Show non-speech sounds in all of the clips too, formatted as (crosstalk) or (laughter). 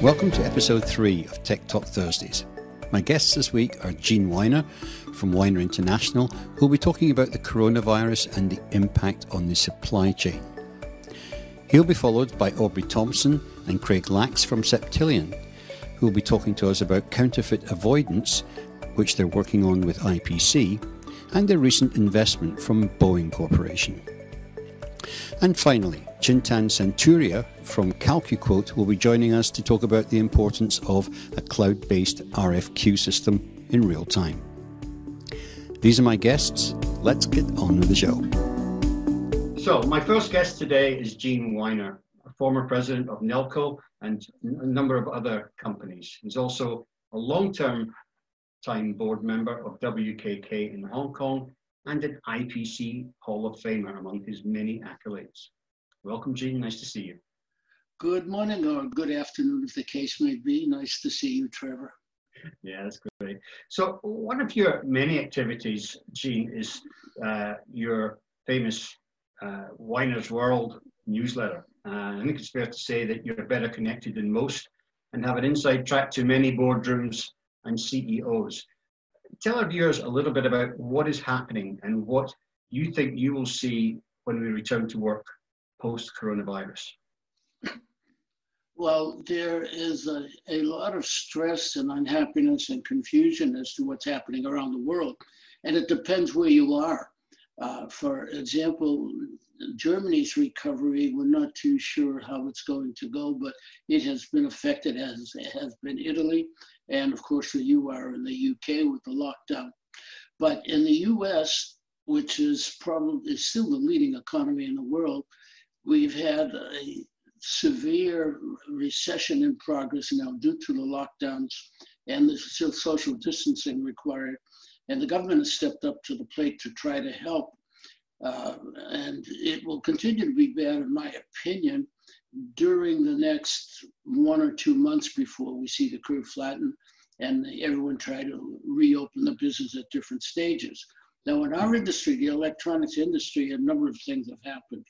Welcome to episode three of Tech Talk Thursdays. My guests this week are Gene Weiner from Weiner International, who will be talking about the coronavirus and the impact on the supply chain. He'll be followed by Aubrey Thompson and Craig Lax from Septillion, who will be talking to us about counterfeit avoidance, which they're working on with IPC, and their recent investment from Boeing Corporation. And finally, Chintan Sutaria from CalcuQuote will be joining us to talk about the importance of a cloud based RFQ system in real time. These are my guests. Let's get on with the show. So, my first guest today is Gene Weiner, a former president of Nelco and a number of other companies. He's also a long term time board member of WKK in Hong Kong and an IPC Hall of Famer among his many accolades. Welcome, Gene. Nice to see you. Good morning or good afternoon, if the case may be. Nice to see you, Trevor. Yeah, that's great. So, one of your many activities, Gene, is uh, your famous uh, Weiner's World newsletter. Uh, I think it's fair to say that you're better connected than most and have an inside track to many boardrooms and CEOs tell our viewers a little bit about what is happening and what you think you will see when we return to work post coronavirus. Well, there is a, a lot of stress and unhappiness and confusion as to what's happening around the world. And it depends where you are. Uh, for example, Germany's recovery, we're not too sure how it's going to go, but it has been affected as has been Italy and of course the you are in the UK with the lockdown. But in the US, which is probably still the leading economy in the world, we've had a severe recession in progress now due to the lockdowns and the social distancing required. And the government has stepped up to the plate to try to help. Uh, and it will continue to be bad, in my opinion, during the next one or two months before we see the curve flatten and everyone try to reopen the business at different stages. Now, in our industry, the electronics industry, a number of things have happened.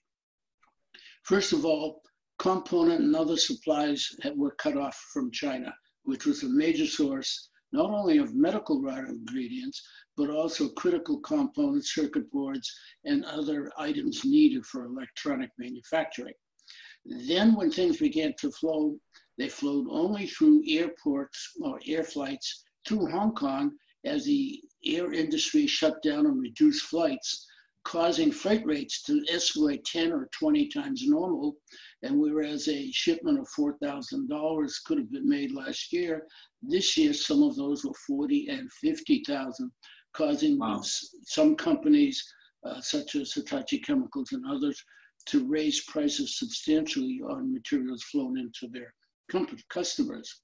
First of all, component and other supplies were cut off from China, which was a major source not only of medical raw ingredients, but also critical components, circuit boards, and other items needed for electronic manufacturing. Then when things began to flow, they flowed only through airports or air flights through Hong Kong as the air industry shut down and reduced flights, causing freight rates to escalate 10 or 20 times normal. And whereas a shipment of $4,000 could have been made last year, this year some of those were 40 and 50,000, causing wow. some companies, uh, such as Hitachi Chemicals and others, to raise prices substantially on materials flown into their customers.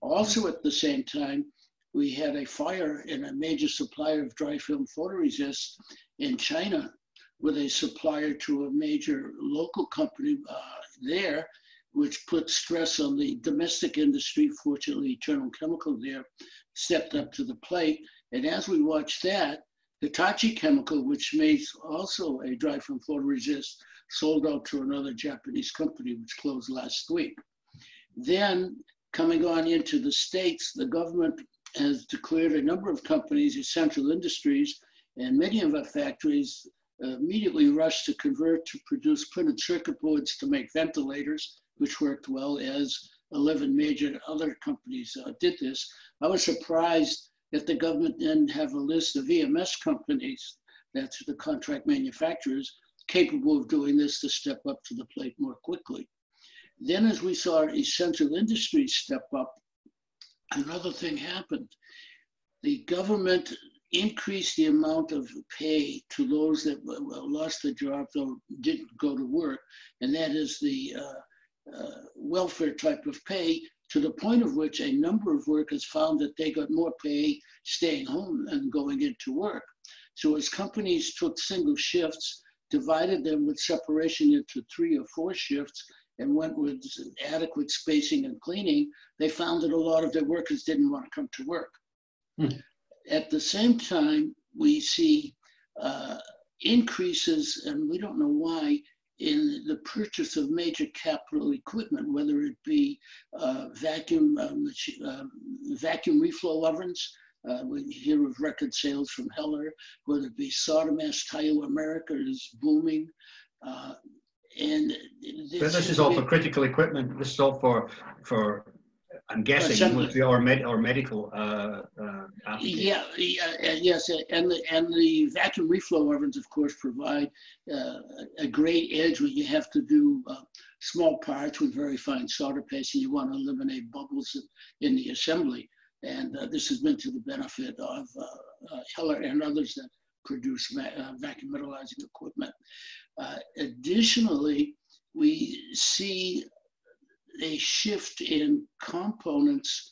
Also, at the same time, we had a fire in a major supplier of dry film photoresist in China with a supplier to a major local company uh, there, which put stress on the domestic industry. Fortunately, Eternal Chemical there stepped up to the plate. And as we watch that, Hitachi Chemical, which makes also a dry film photoresist, sold out to another Japanese company, which closed last week. Then, coming on into the States, the government has declared a number of companies essential industries, and many of our factories immediately rushed to convert to produce printed circuit boards to make ventilators, which worked well as 11 major other companies uh, did this. I was surprised that the government didn't have a list of EMS companies, that's the contract manufacturers, capable of doing this to step up to the plate more quickly. Then, as we saw essential industries step up, another thing happened. The government increased the amount of pay to those that lost their job or didn't go to work, and that is the uh, uh, welfare type of pay to the point of which a number of workers found that they got more pay staying home than going into work. So as companies took single shifts, divided them with separation into three or four shifts, and went with adequate spacing and cleaning, they found that a lot of their workers didn't want to come to work. Hmm. At the same time, we see uh, increases, and we don't know why, in the purchase of major capital equipment, whether it be uh, vacuum um, uh, vacuum reflow ovens. Uh, we hear of record sales from Heller, whether it be Sotomash, Taiyo America is booming. Uh, and this, but this is all for critical equipment. This is all for for I'm guessing would be our med or medical uh, uh, yeah, yeah, yes, and the and the vacuum reflow ovens, of course, provide uh, a great edge when you have to do uh, small parts with very fine solder paste, and you want to eliminate bubbles in, the assembly. And uh, this has been to the benefit of uh, Heller and others that produce vacuum metallizing equipment. additionally, we see a shift in components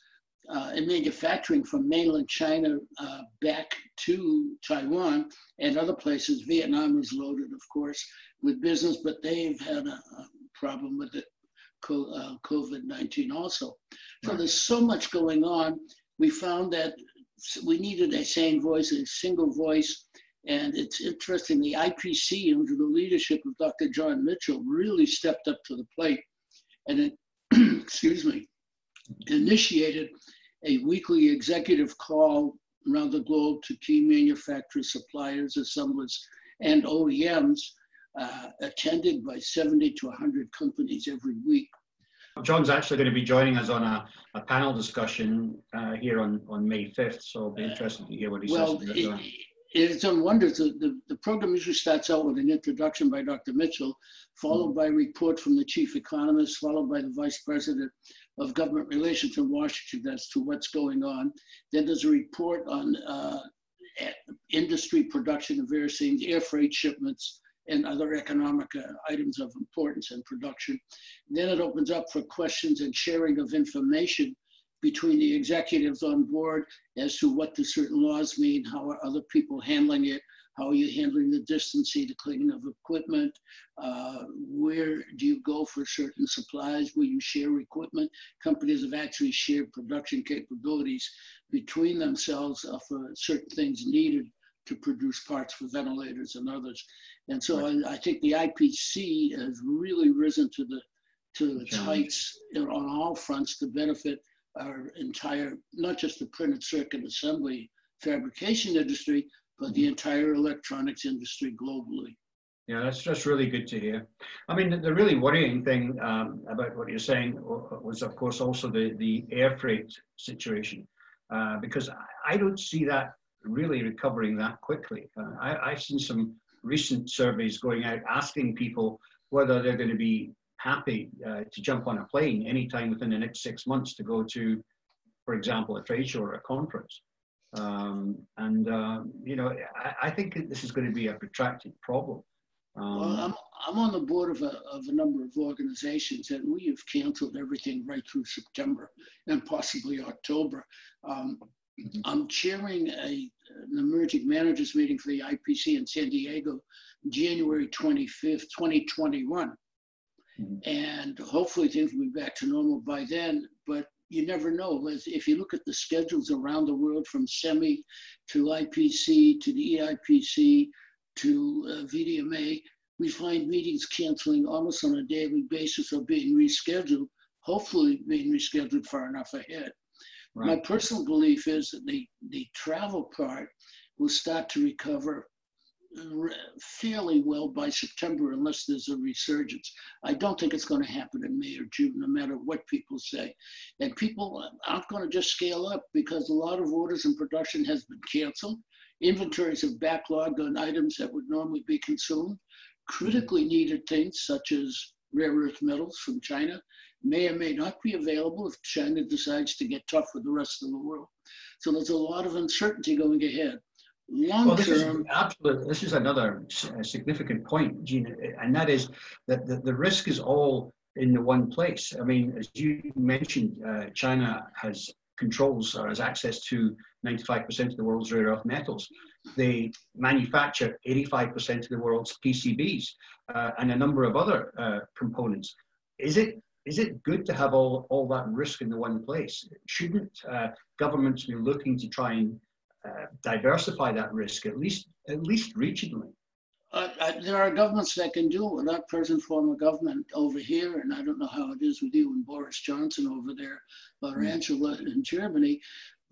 uh, in manufacturing from mainland China uh, back to Taiwan and other places. Vietnam is loaded, of course, with business, but they've had a, a problem with it, uh, COVID 19 also. So right. there's so much going on. We found that we needed a same voice, a single voice. And it's interesting, the IPC, under the leadership of Dr. John Mitchell, really stepped up to the plate and it (clears throat) excuse me, initiated a weekly executive call around the globe to key manufacturers, suppliers, assemblers, and OEMs, uh, attended by 70 to 100 companies every week. John's actually going to be joining us on a, a panel discussion uh, here on, on May 5th, so I'll be interested to hear what he well, says. Well, it's on wonders. The, the, the, program usually starts out with an introduction by Dr. Mitchell, followed mm-hmm. by a report from the chief economist, followed by the vice president of government relations in Washington as to what's going on. Then there's a report on uh, industry production of various things, air freight shipments, and other economic uh, items of importance and production. Then it opens up for questions and sharing of information between the executives on board as to what the certain laws mean, how are other people handling it, how are you handling the distancing, the cleaning of equipment, uh, where do you go for certain supplies, will you share equipment? Companies have actually shared production capabilities between themselves uh, for certain things needed to produce parts for ventilators and others. And so right. I, I, think the IPC has really risen to the to the heights on all fronts to benefit our entire, not just the printed circuit assembly fabrication industry, but the entire electronics industry globally. Yeah, that's just really good to hear. I mean, the, the really worrying thing um, about what you're saying was, of course, also the, the air freight situation, uh, because I don't see that really recovering that quickly. Uh, I, I've seen some recent surveys going out asking people whether they're going to be happy uh, to jump on a plane anytime within the next six months to go to, for example, a trade show or a conference. Um, and, uh, you know, I, I, think this is going to be a protracted problem. Um, well, I'm, I'm on the board of a, of a number of organizations, and we have canceled everything right through September and possibly October. Um, mm-hmm. I'm chairing a, an emerging managers meeting for the IPC in San Diego, January 25th, 2021. Mm-hmm. And hopefully things will be back to normal by then. But you never know. If you look at the schedules around the world from SEMI to IPC to the EIPC to uh, VDMA, we find meetings canceling almost on a daily basis or being rescheduled, hopefully being rescheduled far enough ahead. Right. My personal belief is that the, the travel part will start to recover fairly well by September unless there's a resurgence. I don't think it's going to happen in May or June, no matter what people say. And people aren't going to just scale up because a lot of orders and production has been canceled. Inventories have backlogged on items that would normally be consumed. Critically needed things such as rare earth metals from China may or may not be available if China decides to get tough with the rest of the world. So there's a lot of uncertainty going ahead. Long well, this term. Is absolute, this is another significant point, Gene, and that is that the, the risk is all in the one place. I mean, as you mentioned, uh, China has controls or has access to 95% of the world's rare earth metals. They manufacture 85% of the world's PCBs uh, and a number of other uh, components. Is it is it good to have all, all that risk in the one place? Shouldn't uh, governments be looking to try and diversify that risk at least at least regionally. Uh, I, there are governments that can do it. We're not present form of government over here, and I don't know how it is with you and Boris Johnson over there, or mm. Angela in Germany.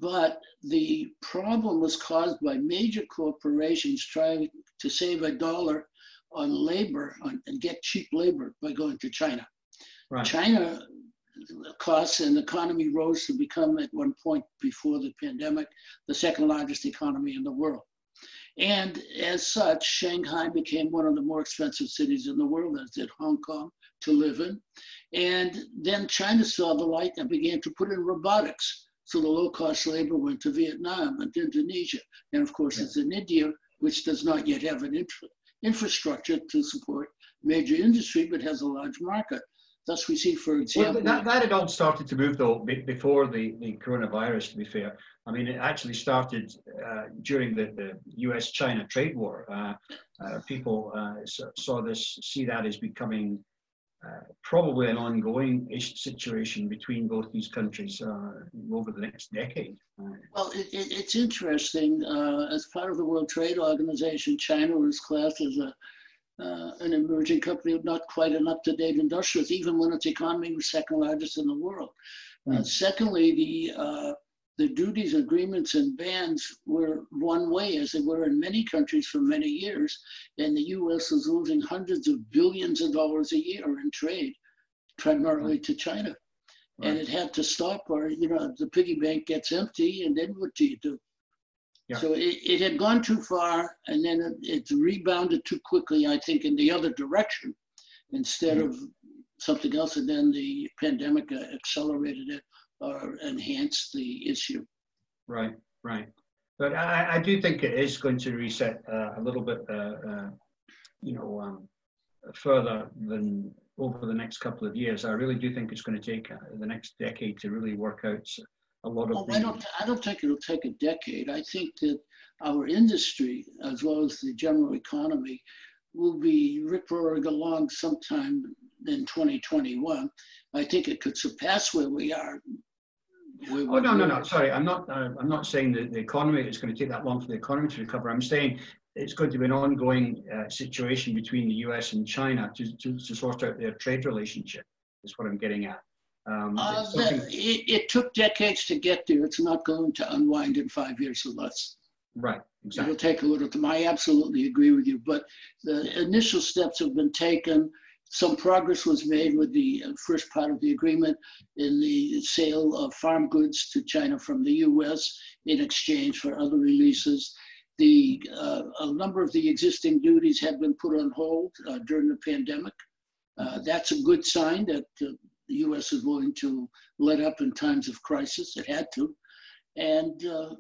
But the problem was caused by major corporations trying to save a dollar on labor on, and get cheap labor by going to China. Right. China costs and economy rose to become at one point before the pandemic the second largest economy in the world. And as such, Shanghai became one of the more expensive cities in the world, as did Hong Kong, to live in. And then China saw the light and began to put in robotics. So the low cost labor went to Vietnam and Indonesia. And of course, yeah. it's in India, which does not yet have an infra- infrastructure to support major industry, but has a large market. Thus, we see, for example. Well, that, that had all started to move, though, before the, the coronavirus, to be fair. I mean, it actually started uh, during the, the US China trade war. Uh, uh, people uh, saw this, see that as becoming uh, probably an ongoing situation between both these countries uh, over the next decade. Well, it, it, it's interesting. as part of the World Trade Organization, China was classed as a uh, an emerging company with not quite an up-to-date industrialist, even when its economy was second largest in the world. Mm. Uh, hmm. secondly, the uh, the duties, agreements, and bans were one way, as they were in many countries for many years, and the U.S. was losing hundreds of billions of dollars a year in trade, primarily right. to China. Right. And it had to stop, or you know, the piggy bank gets empty, and then what do you do? Yeah. So it, it had gone too far and then it, it's rebounded too quickly, I think, in the other direction instead mm-hmm. of something else. And then the pandemic uh, accelerated it or enhanced the issue. Right, right. But I, I do think it is going to reset uh, a little bit, uh, uh, you know, um, further than over the next couple of years. I really do think it's going to take uh, the next decade to really work out a lot of. Oh, I don't. I don't think it'll take a decade. I think that our industry, as well as the general economy, will be ripping along sometime in 2021. I think it could surpass where we are. Where oh no, no, no. Sorry, I'm not. Uh, I'm not saying that the economy is going to take that long for the economy to recover. I'm saying it's going to be an ongoing uh, situation between the U.S. and China to, to, to sort out their trade relationship. Is what I'm getting at. Um, uh, it, it, took decades to get there. It's not going to unwind in five years or less. Right, exactly. It'll take a little time. I absolutely agree with you. But the initial steps have been taken. Some progress was made with the first part of the agreement in the sale of farm goods to China from the US in exchange for other releases. The, uh, a number of the existing duties have been put on hold uh, during the pandemic. Uh, that's a good sign that uh, the U.S. is willing to let up in times of crisis. It had to, and uh,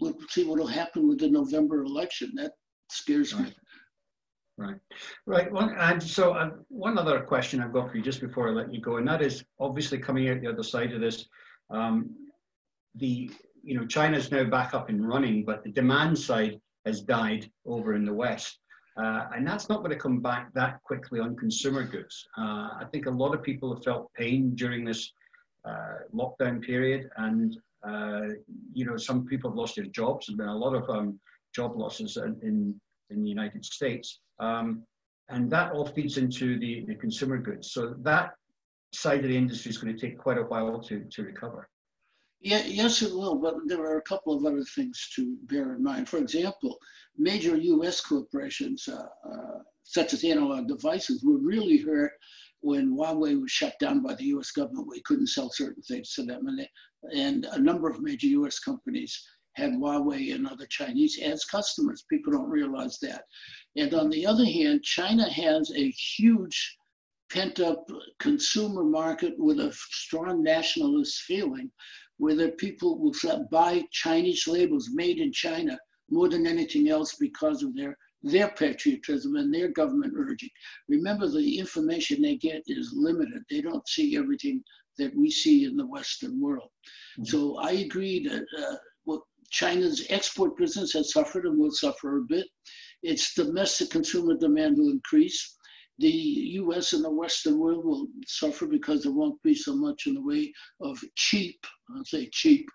we'll see what will happen with the November election. That scares right. me. Right, right. One, and so uh, one other question I've got for you just before I let you go, and that is obviously coming out the other side of this. Um, the you know China's now back up and running, but the demand side has died over in the West. Uh, and that's not going to come back that quickly on consumer goods. Uh, I think a lot of people have felt pain during this uh, lockdown period, and uh, you know some people have lost their jobs. There's been a lot of um, job losses in, in, in the United States, um, and that all feeds into the, the consumer goods. So that side of the industry is going to take quite a while to, to recover. Yeah, yes, it will, but there are a couple of other things to bear in mind. For example, major US corporations, uh, uh, such as Analog Devices, were really hurt when Huawei was shut down by the US government. We couldn't sell certain things to them. And, they, and a number of major US companies had Huawei and other Chinese as customers. People don't realize that. And on the other hand, China has a huge pent up consumer market with a strong nationalist feeling where the people will buy Chinese labels made in China more than anything else because of their their patriotism and their government urging. Remember, the information they get is limited. They don't see everything that we see in the Western world. Mm-hmm. So I agree that uh, well, China's export business has suffered and will suffer a bit. Its domestic consumer demand will increase the US and the Western world will suffer because there won't be so much in the way of cheap, I'll say cheap,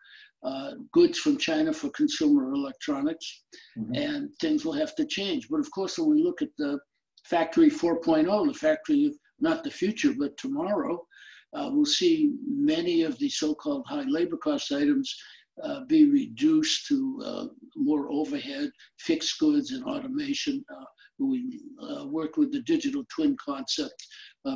uh, goods from China for consumer electronics, mm-hmm. and things will have to change. But of course, when we look at the factory 4.0, the factory of not the future, but tomorrow, uh, we'll see many of the so-called high labor cost items uh, be reduced to uh, more overhead, fixed goods, and automation. Uh, we uh, worked with the digital twin concept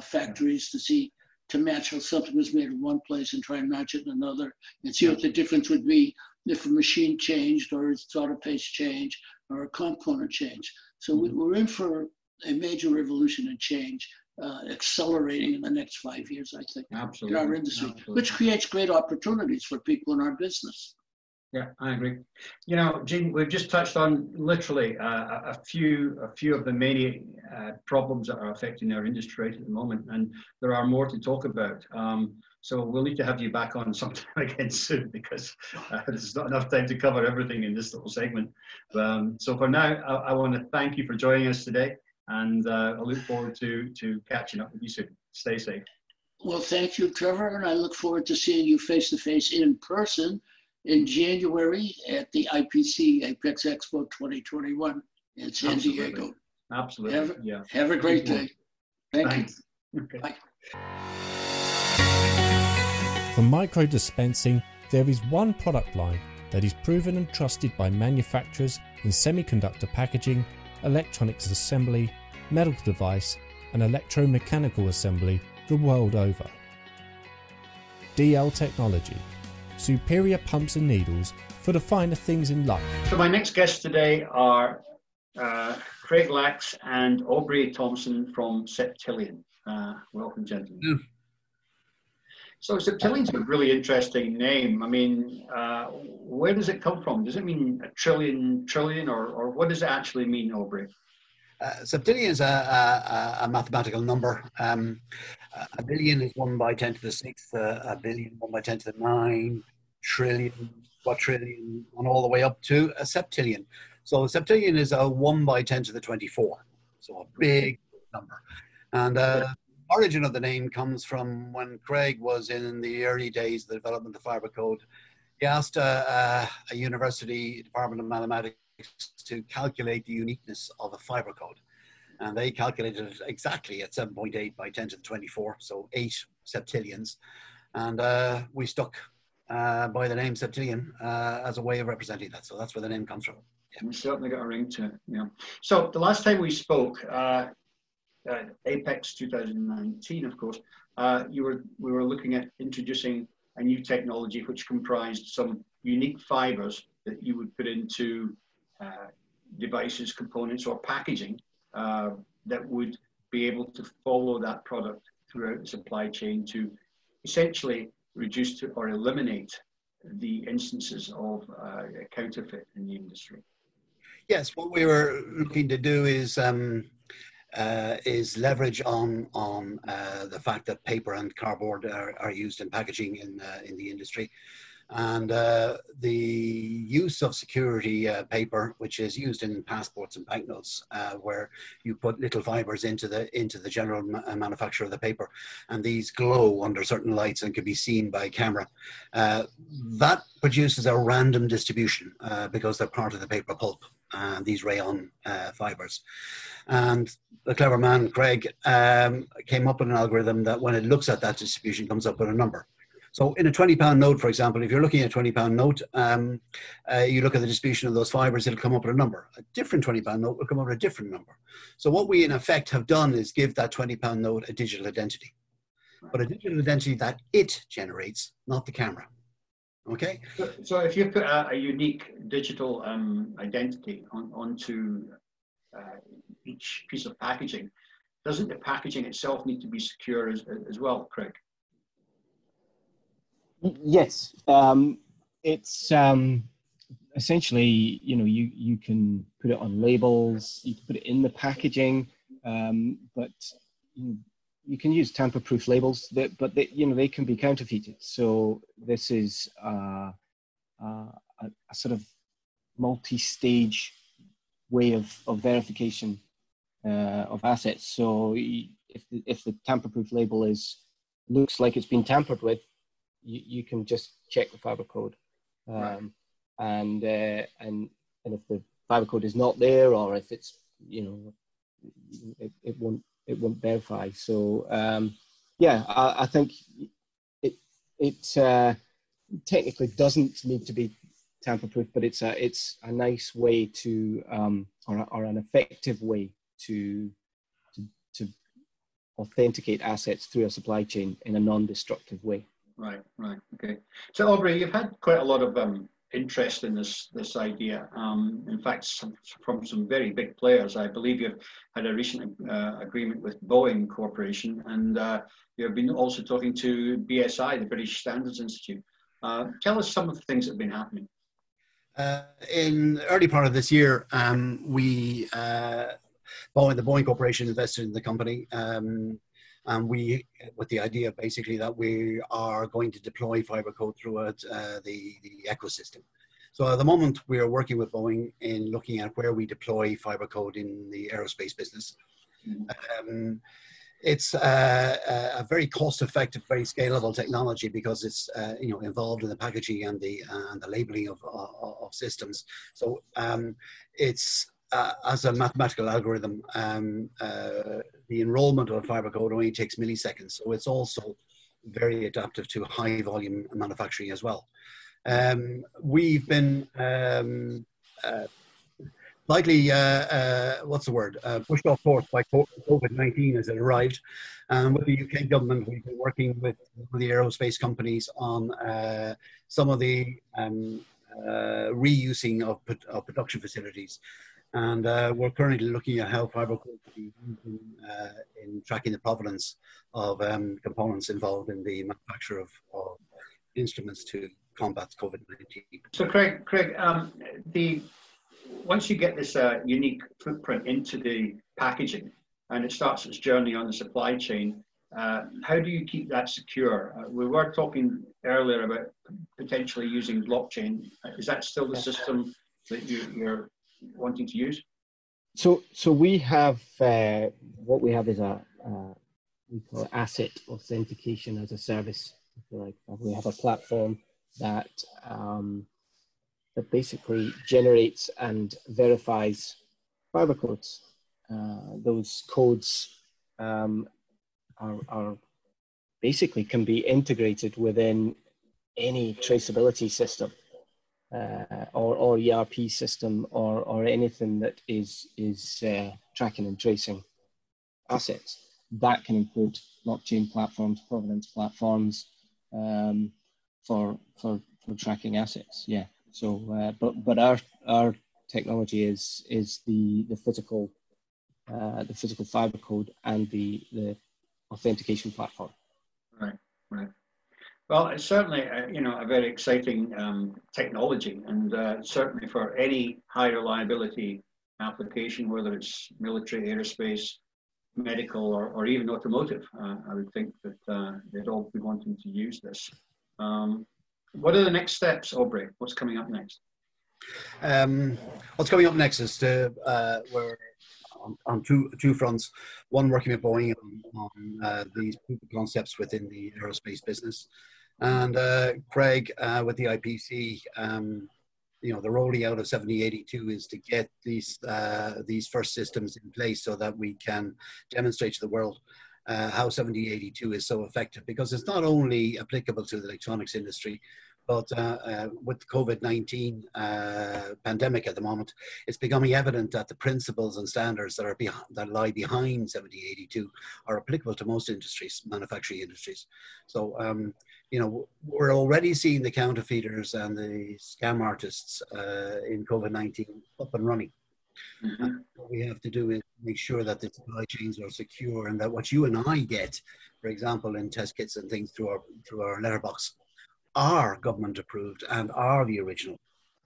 factories to see to match how something was made in one place and try and match it in another and see what the difference would be if a machine changed or its auto paste change or a component change. So mm-hmm. we, are in for a major revolution and change uh, accelerating in the next five years, I think, Absolutely. in our industry, Absolutely. which creates great opportunities for people in our business. Yeah, I agree. You know, Gene, we've just touched on literally uh, a few a few of the many uh, problems that are affecting our industry right at the moment, and there are more to talk about. Um, so we'll need to have you back on (laughs) sometime again soon because uh, there's not enough time to cover everything in this little segment. Um, so for now, I, I want to thank you for joining us today, and uh, I look forward to to catching up with you soon. Stay safe. Well, thank you, Trevor, and I look forward to seeing you face to face in person in January at the IPC Apex Expo 2021 in San Absolutely. Diego. Absolutely. Have, yeah. have a great day. Thank Thanks. you. (laughs) Okay. Bye. For micro dispensing, there is one product line that is proven and trusted by manufacturers in semiconductor packaging, electronics assembly, medical device, and electromechanical assembly the world over. DL Technology superior pumps and needles for the finer things in life. So, my next guests today are uh, Craig Lax and Aubrey Thompson from Septillion. Uh, welcome, gentlemen. Yeah. So, Septillion's a really interesting name. I mean, uh, where does it come from? Does it mean a trillion, trillion, or, or what does it actually mean, Aubrey? Uh, septillion is a, a, a mathematical number. Um, a billion is 1 by 10 to the sixth, uh, a billion, 1 by 10 to the 9, trillion, quadrillion, and all the way up to a septillion. So a septillion is a 1 by 10 to the 24. So a big number. And uh, origin of the name comes from when Craig was in the early days of the development of the fiber code. He asked uh, uh, a university department of mathematics to calculate the uniqueness of a fiber code. And they calculated it exactly at 7.8 by 10 to the 24, so eight septillions. And uh, we stuck uh, by the name Septillion uh, as a way of representing that. So that's where the name comes from. Yeah. We certainly got a ring to it. Yeah. So the last time we spoke, uh, uh Apex 2019, of course, uh, you were we were looking at introducing a new technology which comprised some unique fibers that you would put into devices, components, or packaging that would be able to follow that product throughout the supply chain to essentially reduce to, or eliminate the instances of uh, counterfeit in the industry? Yes, what we were looking to do is um, uh, is leverage on on uh, the fact that paper and cardboard are, are used in packaging in uh, in the industry, and uh, the use of security uh, paper, which is used in passports and banknotes, uh, where you put little fibers into the into the general ma- uh, manufacture of the paper, and these glow under certain lights and can be seen by camera. Uh, that produces a random distribution uh, because they're part of the paper pulp. these rayon fibers, and the clever man Craig um, came up with an algorithm that, when it looks at that distribution, comes up with a number. So in a 20 pound note, for example, if you're looking at a 20 pound note, um, uh, you look at the distribution of those fibers, it'll come up with a number. A different 20 pound note will come up with a different number. So what we in effect have done is give that 20 pound note a digital identity, but a digital identity that it generates, not the camera. Okay. So, so if you put a, a unique digital um, identity on, onto uh, each piece of packaging, doesn't the packaging itself need to be secure as, as well, Craig? Yes, um, it's um, essentially you know you you can put it on labels, you can put it in the packaging, um, but you, you, can use tamper-proof labels. That, but they, you know they can be counterfeited. So this is uh, uh, a, a, sort of multi-stage way of, of verification uh, of assets. So if the, if the tamper-proof label is looks like it's been tampered with, you, you can just check the fiber code Um, right. And uh, and and if the fiber code is not there, or if it's you know, it, it won't it won't verify. So um, yeah, I, I, think it it uh, technically doesn't need to be tamper proof, but it's a it's a nice way to um, or, or an effective way to, to to authenticate assets through a supply chain in a non-destructive way. Right, right, okay. So Aubrey, you've had quite a lot of um, interest in this this idea. Um, in fact, some, from some very big players. I believe you've had a recent uh, agreement with Boeing Corporation, and uh, you've been also talking to BSI, the British Standards Institute. Uh, tell us some of the things that have been happening. Uh, in early part of this year, um, we uh, Boeing, the Boeing Corporation invested in the company. Um, and we, with the idea basically that we are going to deploy fiber code throughout uh, the, the ecosystem. So at the moment, we are working with Boeing in looking at where we deploy fiber code in the aerospace business. Um, it's uh, a very cost-effective, very scalable technology because it's uh, you know involved in the packaging and the and the labeling of, of, of systems. So um, it's uh, as a mathematical algorithm, um, uh, the enrollment of a fiber code only takes milliseconds. So it's also very adaptive to high volume manufacturing as well. Um, we've been um, uh, uh, uh, what's the word, uh, pushed off course by COVID 19 as it arrived. And with the UK government, we've been working with the aerospace companies on some of the um, reusing of, of production facilities. And uh, we're currently looking at how fiber could be used in, uh, in, tracking the provenance of um, components involved in the manufacture of, of instruments to combat COVID-19. So Craig, Craig, um, the once you get this uh, unique footprint into the packaging and it starts its journey on the supply chain, uh, how do you keep that secure? Uh, we were talking earlier about potentially using blockchain. Is that still the system that you, are wanting to use? So, so we have uh, what we have is a uh, we call asset authentication as a service. Like we have a platform that um, that basically generates and verifies fiber codes. Uh, those codes um, are, are basically can be integrated within any traceability system uh, or, or ERP system or, or anything that is, is uh, tracking and tracing assets. That can include blockchain platforms, provenance platforms um, for, for, for tracking assets. Yeah. So, uh, but, but our, our technology is, is the, the physical, uh, the physical fiber code and the, the authentication platform. Right, right. Well, it's certainly a, you know a very exciting um, technology, and uh, certainly for any high reliability application, whether it's military, aerospace, medical, or, or even automotive, uh, I would think that uh, they'd all be wanting to use this. Um, what are the next steps, Aubrey? What's coming up next? Um, what's coming up next is to uh, we're on, on, two two fronts. One working with Boeing on, on uh, these concepts within the aerospace business, and uh, Craig, uh, with the IPC, um, you know, the rolling out of 7082 is to get these uh, these first systems in place so that we can demonstrate to the world uh, how 7082 is so effective. Because it's not only applicable to the electronics industry, but uh, uh, with the COVID-19 uh, pandemic at the moment, it's becoming evident that the principles and standards that are behind, that lie behind 7082 are applicable to most industries, manufacturing industries. So, um, you know, we're already seeing the counterfeiters and the scam artists uh, in COVID-19 up and running. Mm-hmm. What we have to do is make sure that the supply chains are secure and that what you and I get, for example, in test kits and things through our through our letterbox, are government approved and are the original.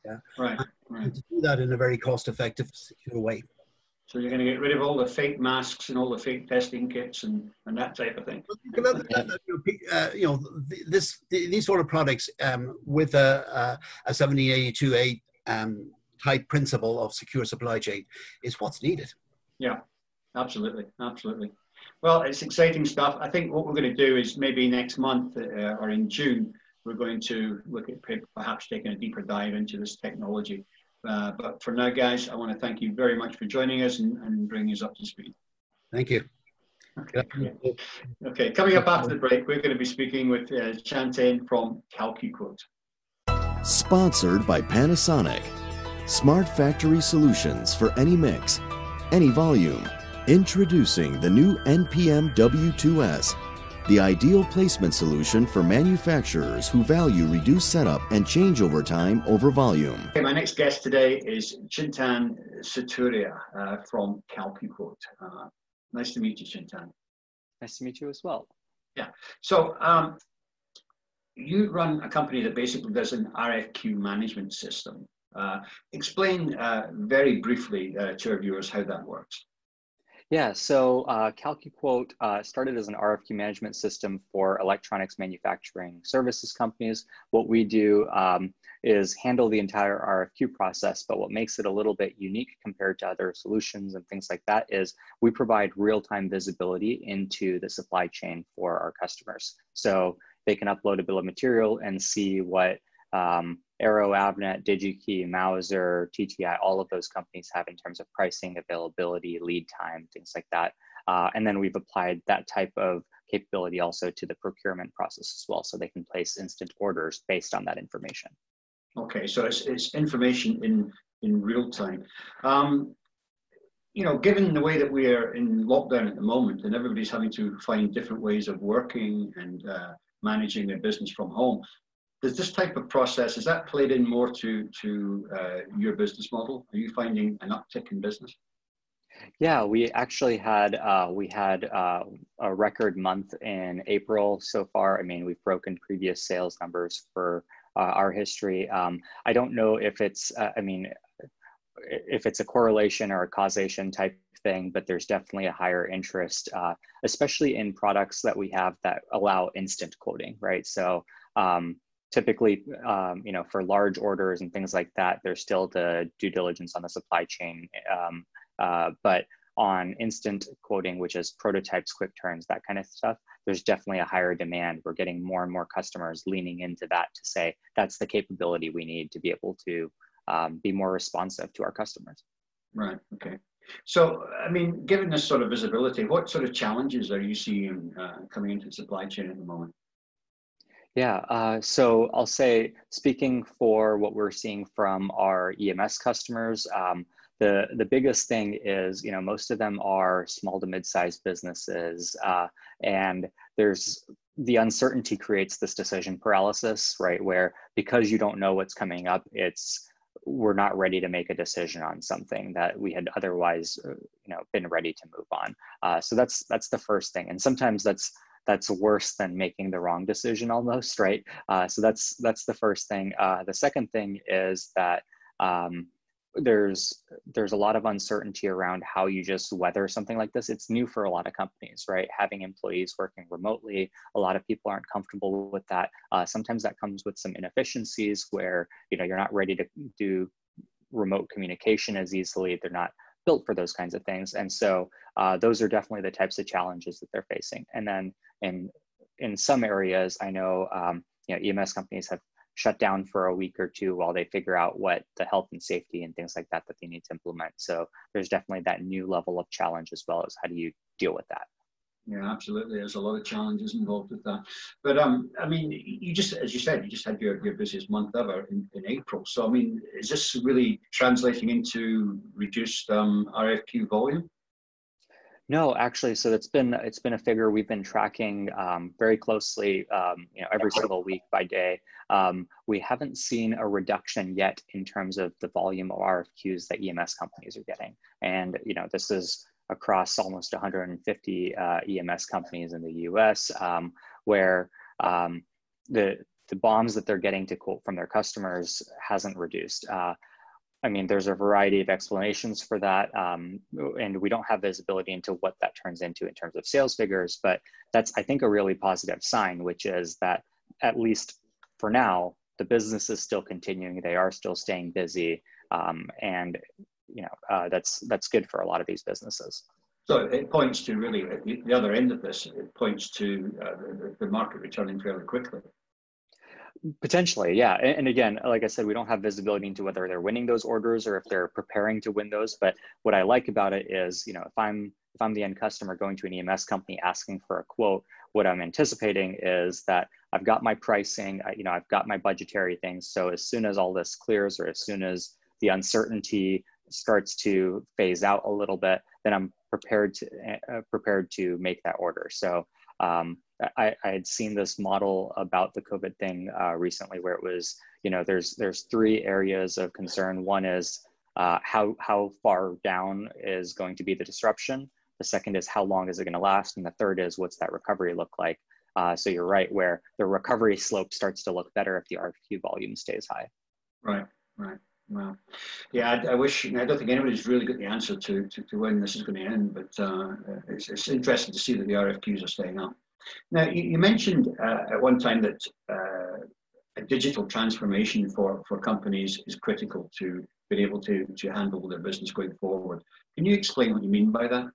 Yeah. Right. right. to do that in a very cost effective, secure way. So you're going to get rid of all the fake masks and all the fake testing kits and, and that type of thing. Uh, you know, this these sort of products um, with a, a, a 7082A um, type principle of secure supply chain is what's needed. Yeah, absolutely, absolutely. Well, it's exciting stuff. I think what we're going to do is maybe next month uh, or in June we're going to look at perhaps taking a deeper dive into this technology. Uh, but for now, guys, I want to thank you very much for joining us and, and bringing us up to speed. Thank you. Okay. okay, coming up after the break, we're going to be speaking with uh, Chintan from CalcuQuote. Sponsored by Panasonic. Smart factory solutions for any mix, any volume. Introducing the new NPM W2S, the ideal placement solution for manufacturers who value reduced setup and changeover time over volume. Okay, my next guest today is Chintan Sutaria uh, from CalcuQuote. Uh, nice to meet you, Chintan. Nice to meet you as well. Yeah. So um, you run a company that basically does an RFQ management system. Uh, explain uh, very briefly uh, to our viewers how that works. Yeah, so uh, CalcuQuote uh, started as an RFQ management system for electronics manufacturing services companies. What we do um, is handle the entire RFQ process, but what makes it a little bit unique compared to other solutions and things like that is we provide real-time visibility into the supply chain for our customers. So they can upload a bill of material and see what um, Arrow, Avnet, DigiKey, Mouser, TTI, all of those companies have in terms of pricing, availability, lead time, things like that. Uh, and then we've applied that type of capability also to the procurement process as well, so they can place instant orders based on that information. Okay, so it's, it's information in, in real time. Um, you know, given the way that we are in lockdown at the moment and everybody's having to find different ways of working and uh, managing their business from home, does this type of process, is that played in more to, to uh, your business model? Are you finding an uptick in business? Yeah, we actually had uh, we had uh, a record month in April so far. I mean, we've broken previous sales numbers for uh, our history. Um, I don't know if it's uh, I mean if it's a correlation or a causation type thing, but there's definitely a higher interest, uh, especially in products that we have that allow instant quoting, right? So um, typically, um, you know, for large orders and things like that, there's still the due diligence on the supply chain. Um, uh, but on instant quoting, which is prototypes, quick turns, that kind of stuff, there's definitely a higher demand. We're getting more and more customers leaning into that to say that's the capability we need to be able to um, be more responsive to our customers. Right. Okay. So, I mean, given this sort of visibility, what sort of challenges are you seeing uh, coming into the supply chain at the moment? Yeah, uh, so I'll say, speaking for what we're seeing from our EMS customers, um, the the biggest thing is, you know, most of them are small to mid-sized businesses, uh, and there's the uncertainty creates this decision paralysis, right? Where because you don't know what's coming up, it's we're not ready to make a decision on something that we had otherwise, uh, you know, been ready to move on. Uh, so that's that's the first thing, and sometimes that's that's worse than making the wrong decision almost (laughs) right? Uh, so that's that's the first thing. Uh, the second thing is that um, there's there's a lot of uncertainty around how you just weather something like this. It's new for a lot of companies right? Having employees working remotely a lot of people aren't comfortable with that. Uh, sometimes that comes with some inefficiencies where you know you're not ready to do remote communication as easily. They're not built for those kinds of things and so uh, those are definitely the types of challenges that they're facing and then in in some areas, I know um, you know EMS companies have shut down for a week or two while they figure out what the health and safety and things like that that they need to implement. So there's definitely that new level of challenge as well as how do you deal with that. Yeah, absolutely. There's a lot of challenges involved with that. But um, I mean, you just, as you said, you just had your, your busiest month ever in, in April. So I mean, is this really translating into reduced um, RFQ volume? No, actually, so it's been it's been a figure we've been tracking um, very closely, um, you know, every single week by day. Um, we haven't seen a reduction yet in terms of the volume of RFQs that EMS companies are getting, and you know, this is across almost 150 uh, EMS companies in the U.S., um, where um, the the BOMs that they're getting to quote from their customers hasn't reduced. Uh, I mean, there's a variety of explanations for that, um, and we don't have visibility into what that turns into in terms of sales figures. But that's, I think, a really positive sign, which is that at least for now, the business is still continuing. They are still staying busy, um, and you know uh, that's that's good for a lot of these businesses. So it points to really the other end of this. It points to uh, the, the market returning fairly quickly. Potentially, yeah. And, and, again, like I said, we don't have visibility into whether they're winning those orders or if they're preparing to win those. But what I like about it is, you know, if I'm if I'm the end customer going to an EMS company asking for a quote, what I'm anticipating is that I've got my pricing, you know, I've got my budgetary things. So as soon as all this clears or as soon as the uncertainty starts to phase out a little bit, then I'm prepared to uh, prepared to make that order. So um, I, I, had seen this model about the COVID thing uh, recently, where it was, you know, there's there's three areas of concern. One is uh, how how far down is going to be the disruption. The second is how long is it going to last, and the third is what's that recovery look like. Uh, so you're right, where the recovery slope starts to look better if the RFQ volume stays high. Right, right. Well, yeah, I, I, wish, I don't think anybody's really got the answer to, to, to when this is going to end, but uh, it's, it's interesting to see that the RFQs are staying up. Now, you, you mentioned uh, at one time that uh, a digital transformation for, for companies is critical to being able to, to handle their business going forward. Can you explain what you mean by that?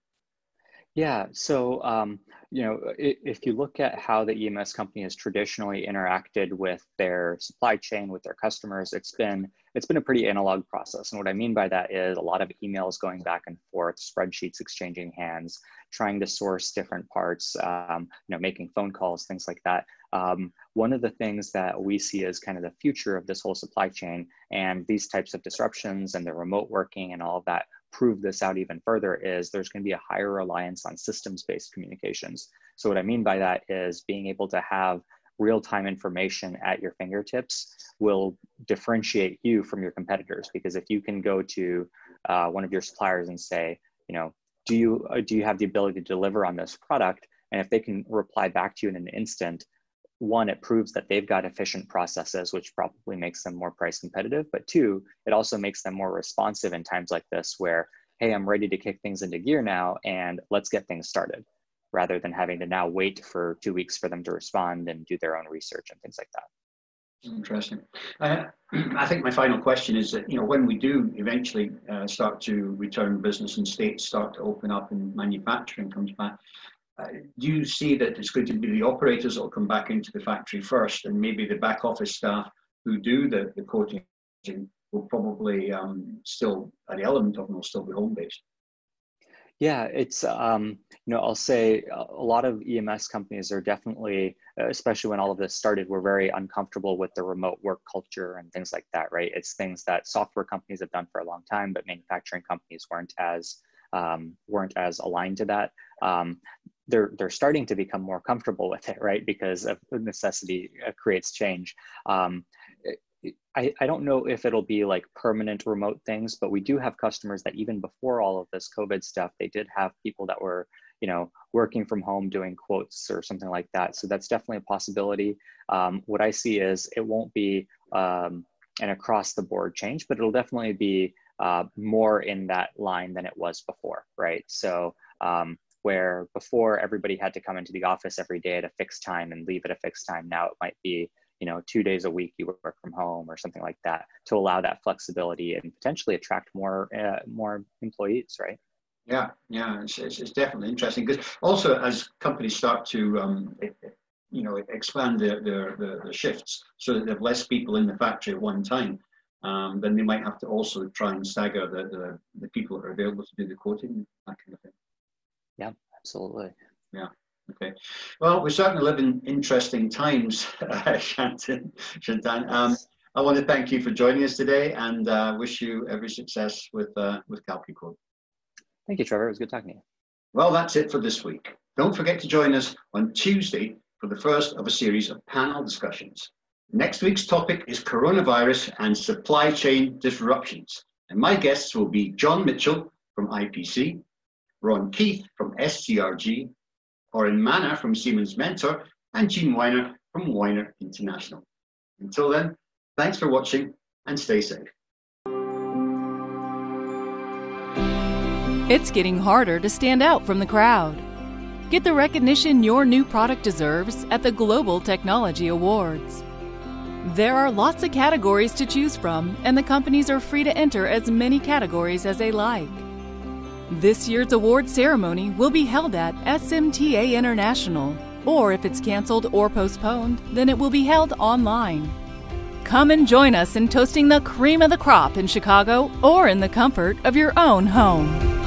Yeah, so um, you know, if you look at how the EMS company has traditionally interacted with their supply chain, with their customers, it's been it's been a pretty analog process. And what I mean by that is a lot of emails going back and forth, spreadsheets exchanging hands, trying to source different parts, um, you know, making phone calls, things like that. Um, one of the things that we see as kind of the future of this whole supply chain and these types of disruptions and the remote working and all of that prove this out even further is there's going to be a higher reliance on systems-based communications. So what I mean by that is being able to have real-time information at your fingertips will differentiate you from your competitors. Because if you can go to uh, one of your suppliers and say you know do you uh, do you have the ability to deliver on this product? And if they can reply back to you in an instant one it proves that they've got efficient processes which probably makes them more price competitive. But two it also makes them more responsive in times like this where hey i'm ready to kick things into gear now and let's get things started rather than having to now wait for two weeks for them to respond and do their own research and things like that. Interesting. Uh, (clears throat) I think my final question is that you know when we do eventually uh, start to return business and states start to open up and manufacturing comes back, uh, do you see that it's going to be the operators that will come back into the factory first, and maybe the back office staff who do the the coating will probably um, still an element of them will still be home based. Yeah, it's um, you know I'll say a lot of EMS companies are definitely, especially when all of this started, were very uncomfortable with the remote work culture and things like that. Right? It's things that software companies have done for a long time, but manufacturing companies weren't as um, weren't as aligned to that. Um, they're they're starting to become more comfortable with it, right? Because of necessity uh, creates change. Um, I, I don't know if it'll be like permanent remote things, but we do have customers that even before all of this COVID stuff, they did have people that were, you know, working from home doing quotes or something like that. So that's definitely a possibility. Um, what I see is it won't be um, an across the board change, but it'll definitely be uh, more in that line than it was before, right? So um, where before everybody had to come into the office every day at a fixed time and leave at a fixed time, now it might be you know two days a week you work from home or something like that to allow that flexibility and potentially attract more uh, more employees right? Yeah yeah it's, it's, it's definitely interesting because also as companies start to um, you know expand their, their, their, their, shifts so that they have less people in the factory at one time um, then they might have to also try and stagger the, the, the people that are available to do the quoting that kind of thing. Yeah absolutely. Yeah Okay. Well, we certainly live in interesting times, (laughs) Chintan. Chintan. Um, I want to thank you for joining us today and uh, wish you every success with uh, with CalcuQuote. Thank you, Trevor. It was good talking to you. Well, that's it for this week. Don't forget to join us on Tuesday for the first of a series of panel discussions. Next week's topic is coronavirus and supply chain disruptions. And my guests will be John Mitchell from IPC, Ron Keith from SCRG, Oren Manor from Siemens Mentor, and Gene Weiner from Weiner International. Until then, thanks for watching and stay safe. It's getting harder to stand out from the crowd. Get the recognition your new product deserves at the Global Technology Awards. There are lots of categories to choose from, and the companies are free to enter as many categories as they like. This year's award ceremony will be held at SMTA International, Or if it's canceled or postponed, then it will be held online. Come and join us in toasting the cream of the crop in Chicago or in the comfort of your own home.